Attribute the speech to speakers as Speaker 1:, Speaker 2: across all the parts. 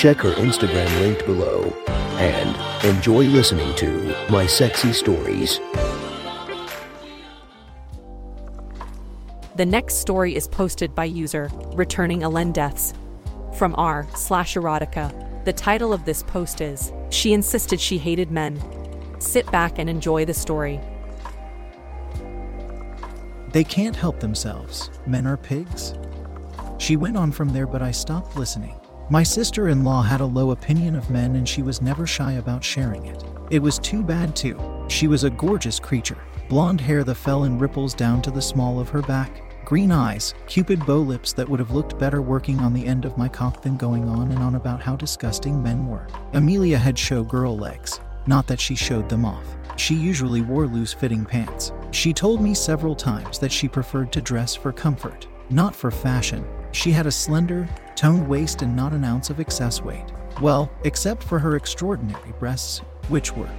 Speaker 1: Check her Instagram linked below and enjoy listening to My Sexy Stories.
Speaker 2: The next story is posted by user returning Alen Deaths from r slash erotica. The title of this post is She Insisted She Hated Men. Sit back and enjoy the story.
Speaker 3: They can't help themselves. Men are pigs. She went on from there, but I stopped listening. My sister in law had a low opinion of men, and she was never shy about sharing it. It was too bad, too. She was a gorgeous creature blonde hair that fell in ripples down to the small of her back, green eyes, cupid bow lips that would have looked better working on the end of my cock than going on and on about how disgusting men were. Amelia had show girl legs. Not that she showed them off. She usually wore loose fitting pants. She told me several times that she preferred to dress for comfort, not for fashion. She had a slender, toned waist and not an ounce of excess weight. Well, except for her extraordinary breasts, which were,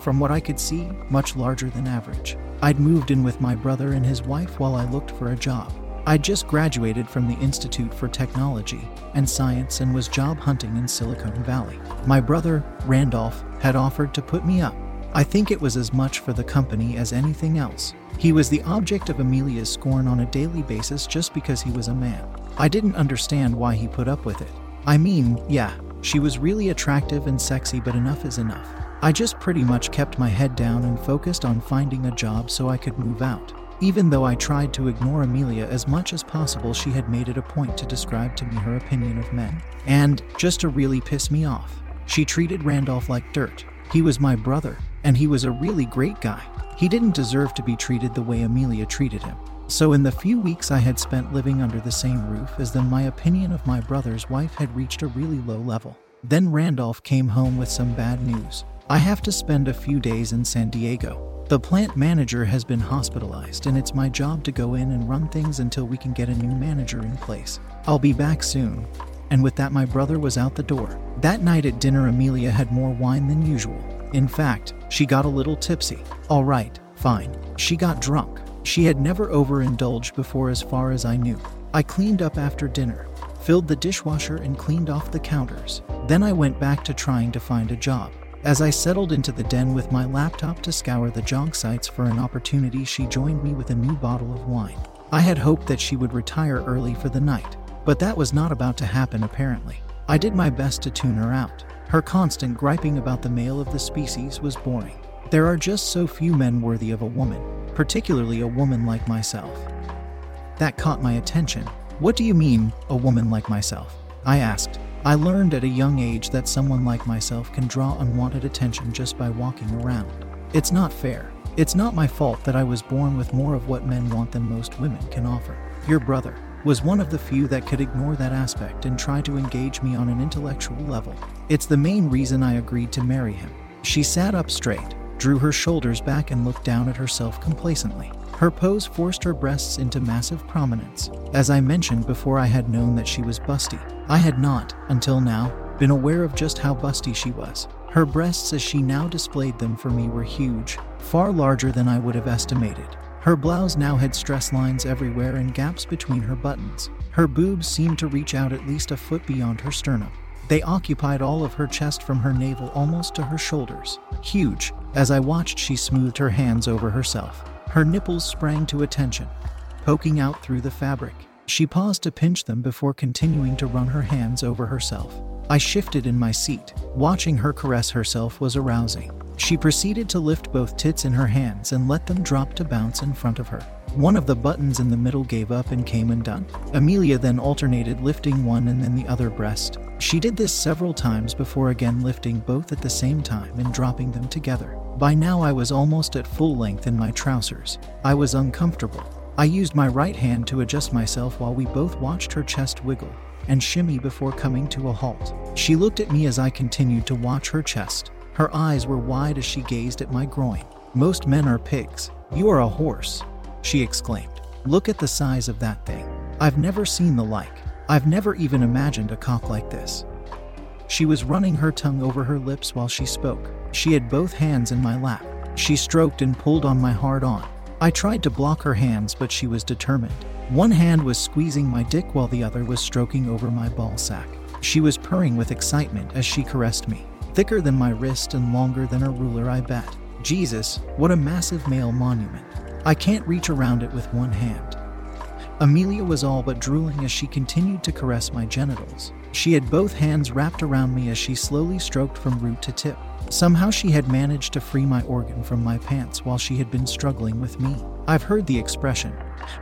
Speaker 3: from what I could see, much larger than average. I'd moved in with my brother and his wife while I looked for a job. I'd just graduated from the Institute for Technology and Science and was job hunting in Silicon Valley. My brother, Randolph, had offered to put me up. I think it was as much for the company as anything else. He was the object of Amelia's scorn on a daily basis just because he was a man. I didn't understand why he put up with it. I mean, yeah, she was really attractive and sexy, but enough is enough. I just pretty much kept my head down and focused on finding a job so I could move out. Even though I tried to ignore Amelia as much as possible, she had made it a point to describe to me her opinion of men. And, just to really piss me off, she treated Randolph like dirt. He was my brother, and he was a really great guy. He didn't deserve to be treated the way Amelia treated him. So, in the few weeks I had spent living under the same roof as them, my opinion of my brother's wife had reached a really low level. Then Randolph came home with some bad news. I have to spend a few days in San Diego. The plant manager has been hospitalized, and it's my job to go in and run things until we can get a new manager in place. I'll be back soon. And with that, my brother was out the door. That night at dinner, Amelia had more wine than usual. In fact, she got a little tipsy. All right, fine. She got drunk. She had never overindulged before, as far as I knew. I cleaned up after dinner, filled the dishwasher, and cleaned off the counters. Then I went back to trying to find a job. As I settled into the den with my laptop to scour the job sites for an opportunity, she joined me with a new bottle of wine. I had hoped that she would retire early for the night, but that was not about to happen apparently. I did my best to tune her out. Her constant griping about the male of the species was boring. There are just so few men worthy of a woman, particularly a woman like myself. That caught my attention. What do you mean, a woman like myself? I asked. I learned at a young age that someone like myself can draw unwanted attention just by walking around. It's not fair. It's not my fault that I was born with more of what men want than most women can offer. Your brother was one of the few that could ignore that aspect and try to engage me on an intellectual level. It's the main reason I agreed to marry him. She sat up straight, drew her shoulders back, and looked down at herself complacently. Her pose forced her breasts into massive prominence. As I mentioned before, I had known that she was busty. I had not, until now, been aware of just how busty she was. Her breasts, as she now displayed them for me, were huge, far larger than I would have estimated. Her blouse now had stress lines everywhere and gaps between her buttons. Her boobs seemed to reach out at least a foot beyond her sternum. They occupied all of her chest from her navel almost to her shoulders. Huge. As I watched, she smoothed her hands over herself. Her nipples sprang to attention, poking out through the fabric. She paused to pinch them before continuing to run her hands over herself. I shifted in my seat. Watching her caress herself was arousing. She proceeded to lift both tits in her hands and let them drop to bounce in front of her. One of the buttons in the middle gave up and came undone. Amelia then alternated lifting one and then the other breast. She did this several times before again lifting both at the same time and dropping them together. By now, I was almost at full length in my trousers. I was uncomfortable. I used my right hand to adjust myself while we both watched her chest wiggle and shimmy before coming to a halt. She looked at me as I continued to watch her chest. Her eyes were wide as she gazed at my groin. Most men are pigs. You are a horse, she exclaimed. Look at the size of that thing. I've never seen the like. I've never even imagined a cock like this. She was running her tongue over her lips while she spoke. She had both hands in my lap. She stroked and pulled on my hard on. I tried to block her hands, but she was determined. One hand was squeezing my dick while the other was stroking over my ball sack. She was purring with excitement as she caressed me. Thicker than my wrist and longer than a ruler, I bet. Jesus, what a massive male monument. I can't reach around it with one hand. Amelia was all but drooling as she continued to caress my genitals. She had both hands wrapped around me as she slowly stroked from root to tip. Somehow she had managed to free my organ from my pants while she had been struggling with me. I've heard the expression,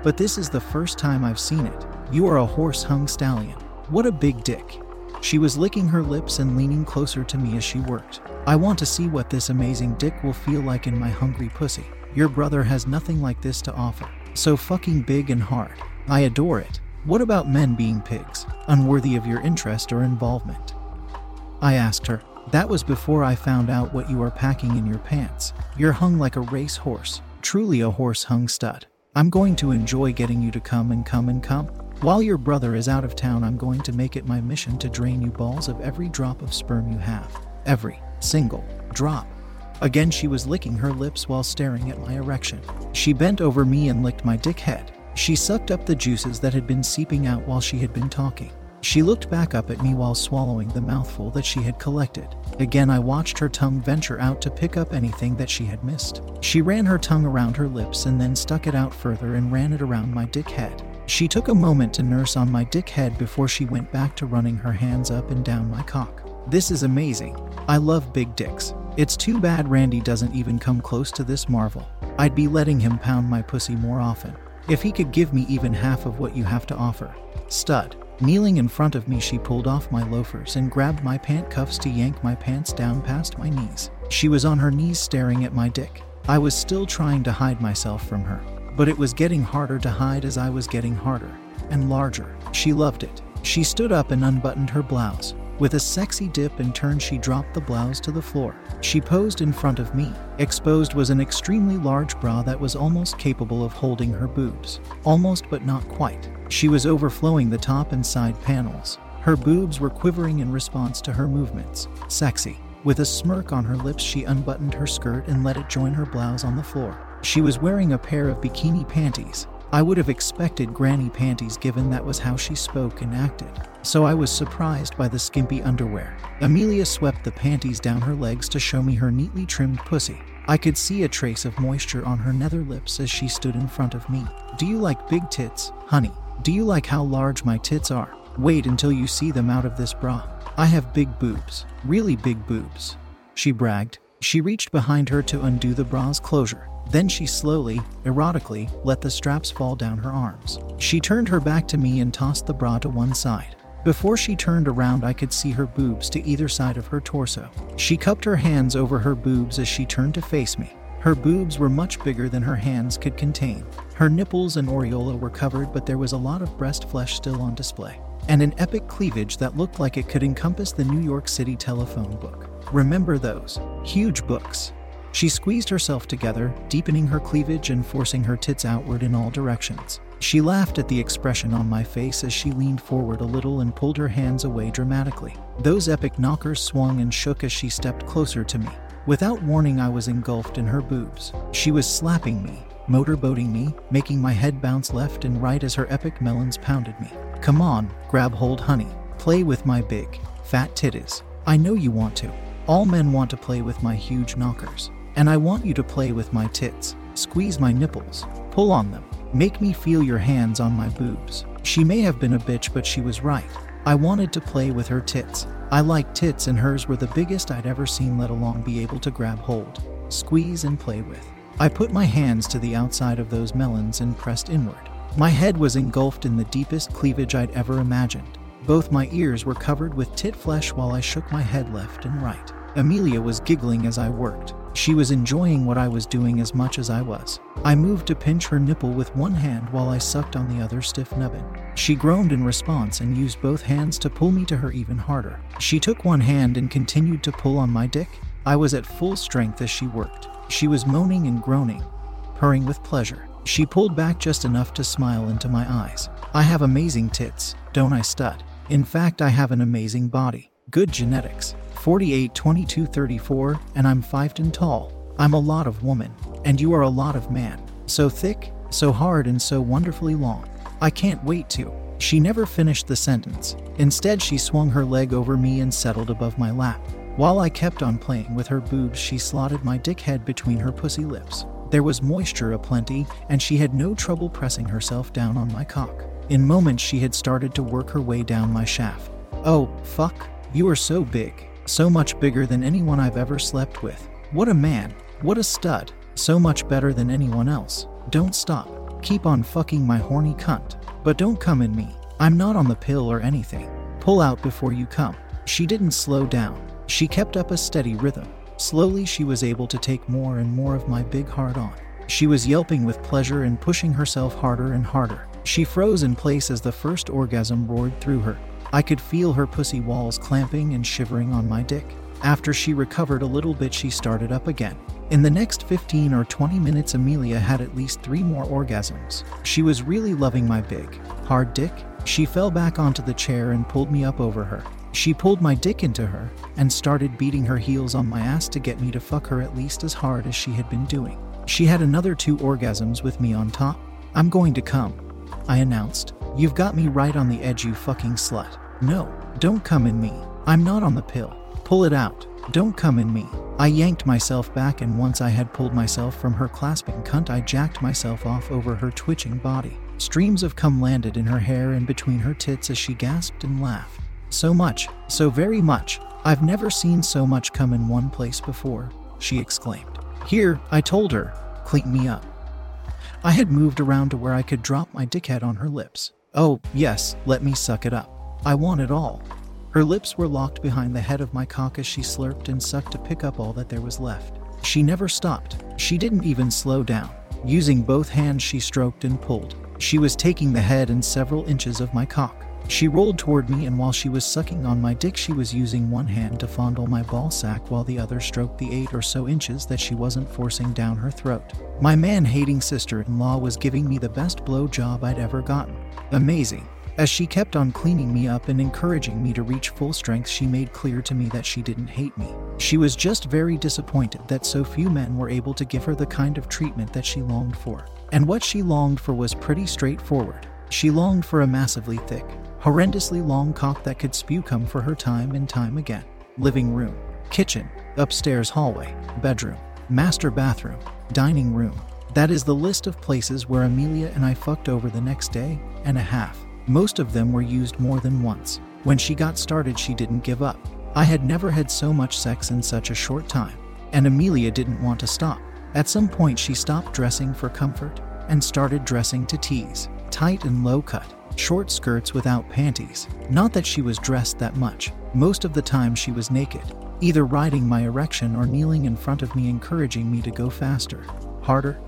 Speaker 3: but this is the first time I've seen it. You are a horse hung stallion. What a big dick. She was licking her lips and leaning closer to me as she worked. I want to see what this amazing dick will feel like in my hungry pussy. Your brother has nothing like this to offer. So fucking big and hard. I adore it. What about men being pigs, unworthy of your interest or involvement? I asked her. That was before I found out what you are packing in your pants. You're hung like a race horse, truly a horse hung stud. I'm going to enjoy getting you to come and come and come. While your brother is out of town, I'm going to make it my mission to drain you balls of every drop of sperm you have. Every single drop. Again, she was licking her lips while staring at my erection. She bent over me and licked my dick head. She sucked up the juices that had been seeping out while she had been talking. She looked back up at me while swallowing the mouthful that she had collected. Again, I watched her tongue venture out to pick up anything that she had missed. She ran her tongue around her lips and then stuck it out further and ran it around my dick head. She took a moment to nurse on my dick head before she went back to running her hands up and down my cock. This is amazing. I love big dicks. It's too bad Randy doesn't even come close to this marvel. I'd be letting him pound my pussy more often. If he could give me even half of what you have to offer. Stud. Kneeling in front of me, she pulled off my loafers and grabbed my pant cuffs to yank my pants down past my knees. She was on her knees staring at my dick. I was still trying to hide myself from her, but it was getting harder to hide as I was getting harder and larger. She loved it. She stood up and unbuttoned her blouse. With a sexy dip and turn, she dropped the blouse to the floor. She posed in front of me. Exposed was an extremely large bra that was almost capable of holding her boobs. Almost, but not quite. She was overflowing the top and side panels. Her boobs were quivering in response to her movements. Sexy. With a smirk on her lips, she unbuttoned her skirt and let it join her blouse on the floor. She was wearing a pair of bikini panties. I would have expected granny panties given that was how she spoke and acted, so I was surprised by the skimpy underwear. Amelia swept the panties down her legs to show me her neatly trimmed pussy. I could see a trace of moisture on her nether lips as she stood in front of me. Do you like big tits, honey? Do you like how large my tits are? Wait until you see them out of this bra. I have big boobs, really big boobs. She bragged. She reached behind her to undo the bra's closure. Then she slowly, erotically, let the straps fall down her arms. She turned her back to me and tossed the bra to one side. Before she turned around, I could see her boobs to either side of her torso. She cupped her hands over her boobs as she turned to face me. Her boobs were much bigger than her hands could contain. Her nipples and areola were covered, but there was a lot of breast flesh still on display. And an epic cleavage that looked like it could encompass the New York City telephone book. Remember those huge books. She squeezed herself together, deepening her cleavage and forcing her tits outward in all directions. She laughed at the expression on my face as she leaned forward a little and pulled her hands away dramatically. Those epic knockers swung and shook as she stepped closer to me. Without warning, I was engulfed in her boobs. She was slapping me, motorboating me, making my head bounce left and right as her epic melons pounded me. Come on, grab hold, honey. Play with my big, fat titties. I know you want to. All men want to play with my huge knockers. And I want you to play with my tits, squeeze my nipples, pull on them, make me feel your hands on my boobs. She may have been a bitch, but she was right. I wanted to play with her tits. I liked tits, and hers were the biggest I'd ever seen, let alone be able to grab hold, squeeze, and play with. I put my hands to the outside of those melons and pressed inward. My head was engulfed in the deepest cleavage I'd ever imagined. Both my ears were covered with tit flesh while I shook my head left and right. Amelia was giggling as I worked. She was enjoying what I was doing as much as I was. I moved to pinch her nipple with one hand while I sucked on the other stiff nubbin. She groaned in response and used both hands to pull me to her even harder. She took one hand and continued to pull on my dick. I was at full strength as she worked. She was moaning and groaning, purring with pleasure. She pulled back just enough to smile into my eyes. I have amazing tits, don't I, stud? In fact, I have an amazing body. Good genetics. 48, 22, 34, and I'm 5 and tall. I'm a lot of woman, and you are a lot of man. So thick, so hard, and so wonderfully long. I can't wait to. She never finished the sentence. Instead, she swung her leg over me and settled above my lap. While I kept on playing with her boobs, she slotted my dick head between her pussy lips. There was moisture aplenty, and she had no trouble pressing herself down on my cock. In moments, she had started to work her way down my shaft. Oh, fuck. You are so big. So much bigger than anyone I've ever slept with. What a man. What a stud. So much better than anyone else. Don't stop. Keep on fucking my horny cunt. But don't come in me. I'm not on the pill or anything. Pull out before you come. She didn't slow down. She kept up a steady rhythm. Slowly, she was able to take more and more of my big hard on. She was yelping with pleasure and pushing herself harder and harder. She froze in place as the first orgasm roared through her. I could feel her pussy walls clamping and shivering on my dick. After she recovered a little bit, she started up again. In the next 15 or 20 minutes, Amelia had at least three more orgasms. She was really loving my big, hard dick. She fell back onto the chair and pulled me up over her. She pulled my dick into her and started beating her heels on my ass to get me to fuck her at least as hard as she had been doing. She had another two orgasms with me on top. I'm going to come, I announced. You've got me right on the edge, you fucking slut. No, don't come in me. I'm not on the pill. Pull it out. Don't come in me. I yanked myself back, and once I had pulled myself from her clasping cunt, I jacked myself off over her twitching body. Streams of cum landed in her hair and between her tits as she gasped and laughed. So much, so very much. I've never seen so much come in one place before, she exclaimed. Here, I told her, clean me up. I had moved around to where I could drop my dickhead on her lips. Oh, yes, let me suck it up. I want it all. Her lips were locked behind the head of my cock as she slurped and sucked to pick up all that there was left. She never stopped. She didn't even slow down. Using both hands, she stroked and pulled. She was taking the head and several inches of my cock. She rolled toward me, and while she was sucking on my dick, she was using one hand to fondle my ball sack while the other stroked the eight or so inches that she wasn't forcing down her throat. My man hating sister in law was giving me the best blow job I'd ever gotten. Amazing. As she kept on cleaning me up and encouraging me to reach full strength, she made clear to me that she didn't hate me. She was just very disappointed that so few men were able to give her the kind of treatment that she longed for. And what she longed for was pretty straightforward. She longed for a massively thick, horrendously long cock that could spew cum for her time and time again. Living room, kitchen, upstairs hallway, bedroom, master bathroom, dining room. That is the list of places where Amelia and I fucked over the next day and a half. Most of them were used more than once. When she got started, she didn't give up. I had never had so much sex in such a short time, and Amelia didn't want to stop. At some point, she stopped dressing for comfort and started dressing to tease, tight and low cut, short skirts without panties. Not that she was dressed that much, most of the time she was naked, either riding my erection or kneeling in front of me, encouraging me to go faster, harder,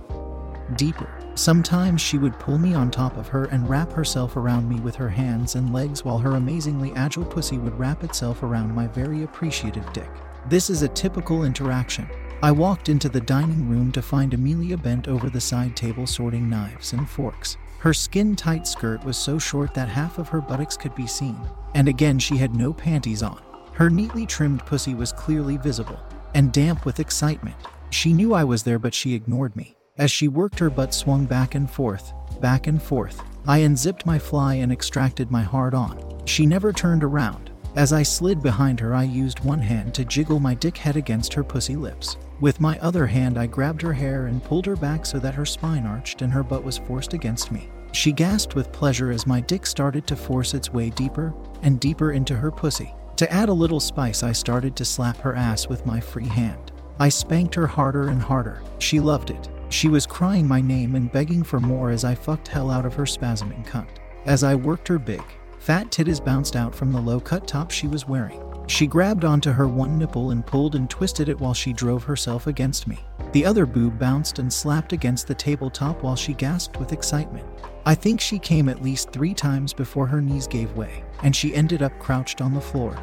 Speaker 3: deeper. Sometimes she would pull me on top of her and wrap herself around me with her hands and legs while her amazingly agile pussy would wrap itself around my very appreciative dick. This is a typical interaction. I walked into the dining room to find Amelia bent over the side table sorting knives and forks. Her skin tight skirt was so short that half of her buttocks could be seen, and again, she had no panties on. Her neatly trimmed pussy was clearly visible and damp with excitement. She knew I was there, but she ignored me. As she worked, her butt swung back and forth, back and forth. I unzipped my fly and extracted my hard on. She never turned around. As I slid behind her, I used one hand to jiggle my dick head against her pussy lips. With my other hand, I grabbed her hair and pulled her back so that her spine arched and her butt was forced against me. She gasped with pleasure as my dick started to force its way deeper and deeper into her pussy. To add a little spice, I started to slap her ass with my free hand. I spanked her harder and harder. She loved it. She was crying my name and begging for more as I fucked hell out of her spasming cunt. As I worked her big, fat titties bounced out from the low cut top she was wearing. She grabbed onto her one nipple and pulled and twisted it while she drove herself against me. The other boob bounced and slapped against the tabletop while she gasped with excitement. I think she came at least three times before her knees gave way, and she ended up crouched on the floor,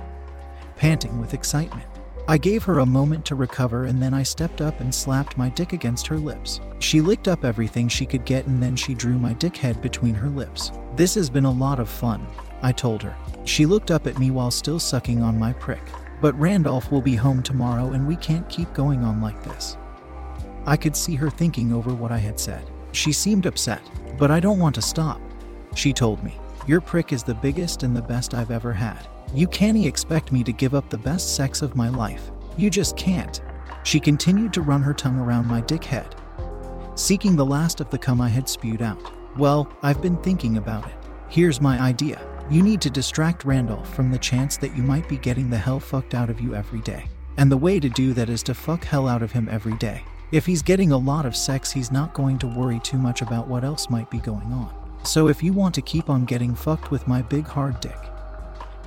Speaker 3: panting with excitement. I gave her a moment to recover and then I stepped up and slapped my dick against her lips. She licked up everything she could get and then she drew my dick head between her lips. This has been a lot of fun, I told her. She looked up at me while still sucking on my prick. But Randolph will be home tomorrow and we can't keep going on like this. I could see her thinking over what I had said. She seemed upset, but I don't want to stop. She told me, Your prick is the biggest and the best I've ever had. You can't expect me to give up the best sex of my life. You just can't. She continued to run her tongue around my dick head, seeking the last of the cum I had spewed out. Well, I've been thinking about it. Here's my idea. You need to distract Randolph from the chance that you might be getting the hell fucked out of you every day. And the way to do that is to fuck hell out of him every day. If he's getting a lot of sex, he's not going to worry too much about what else might be going on. So if you want to keep on getting fucked with my big hard dick,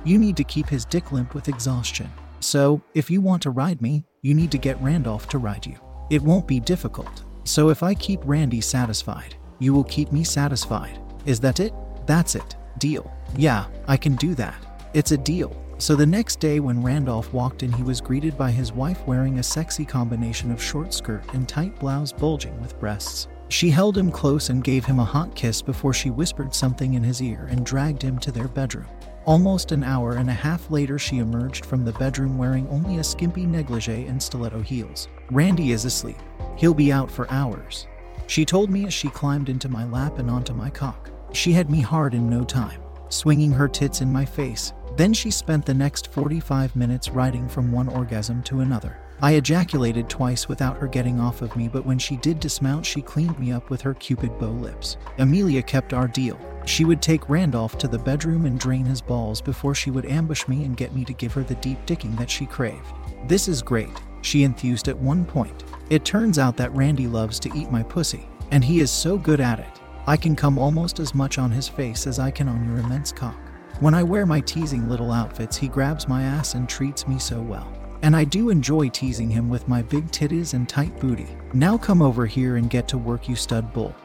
Speaker 3: you need to keep his dick limp with exhaustion. So, if you want to ride me, you need to get Randolph to ride you. It won't be difficult. So, if I keep Randy satisfied, you will keep me satisfied. Is that it? That's it. Deal. Yeah, I can do that. It's a deal. So the next day, when Randolph walked in, he was greeted by his wife wearing a sexy combination of short skirt and tight blouse bulging with breasts. She held him close and gave him a hot kiss before she whispered something in his ear and dragged him to their bedroom. Almost an hour and a half later, she emerged from the bedroom wearing only a skimpy negligee and stiletto heels. Randy is asleep. He'll be out for hours. She told me as she climbed into my lap and onto my cock. She had me hard in no time, swinging her tits in my face. Then she spent the next 45 minutes riding from one orgasm to another. I ejaculated twice without her getting off of me, but when she did dismount, she cleaned me up with her cupid bow lips. Amelia kept our deal. She would take Randolph to the bedroom and drain his balls before she would ambush me and get me to give her the deep dicking that she craved. This is great, she enthused at one point. It turns out that Randy loves to eat my pussy, and he is so good at it. I can come almost as much on his face as I can on your immense cock. When I wear my teasing little outfits, he grabs my ass and treats me so well. And I do enjoy teasing him with my big titties and tight booty. Now come over here and get to work, you stud bull.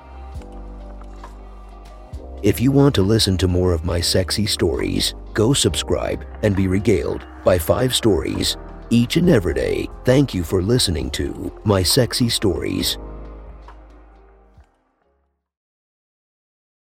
Speaker 1: If you want to listen to more of my sexy stories, go subscribe and be regaled by five stories each and every day. Thank you for listening to My Sexy Stories.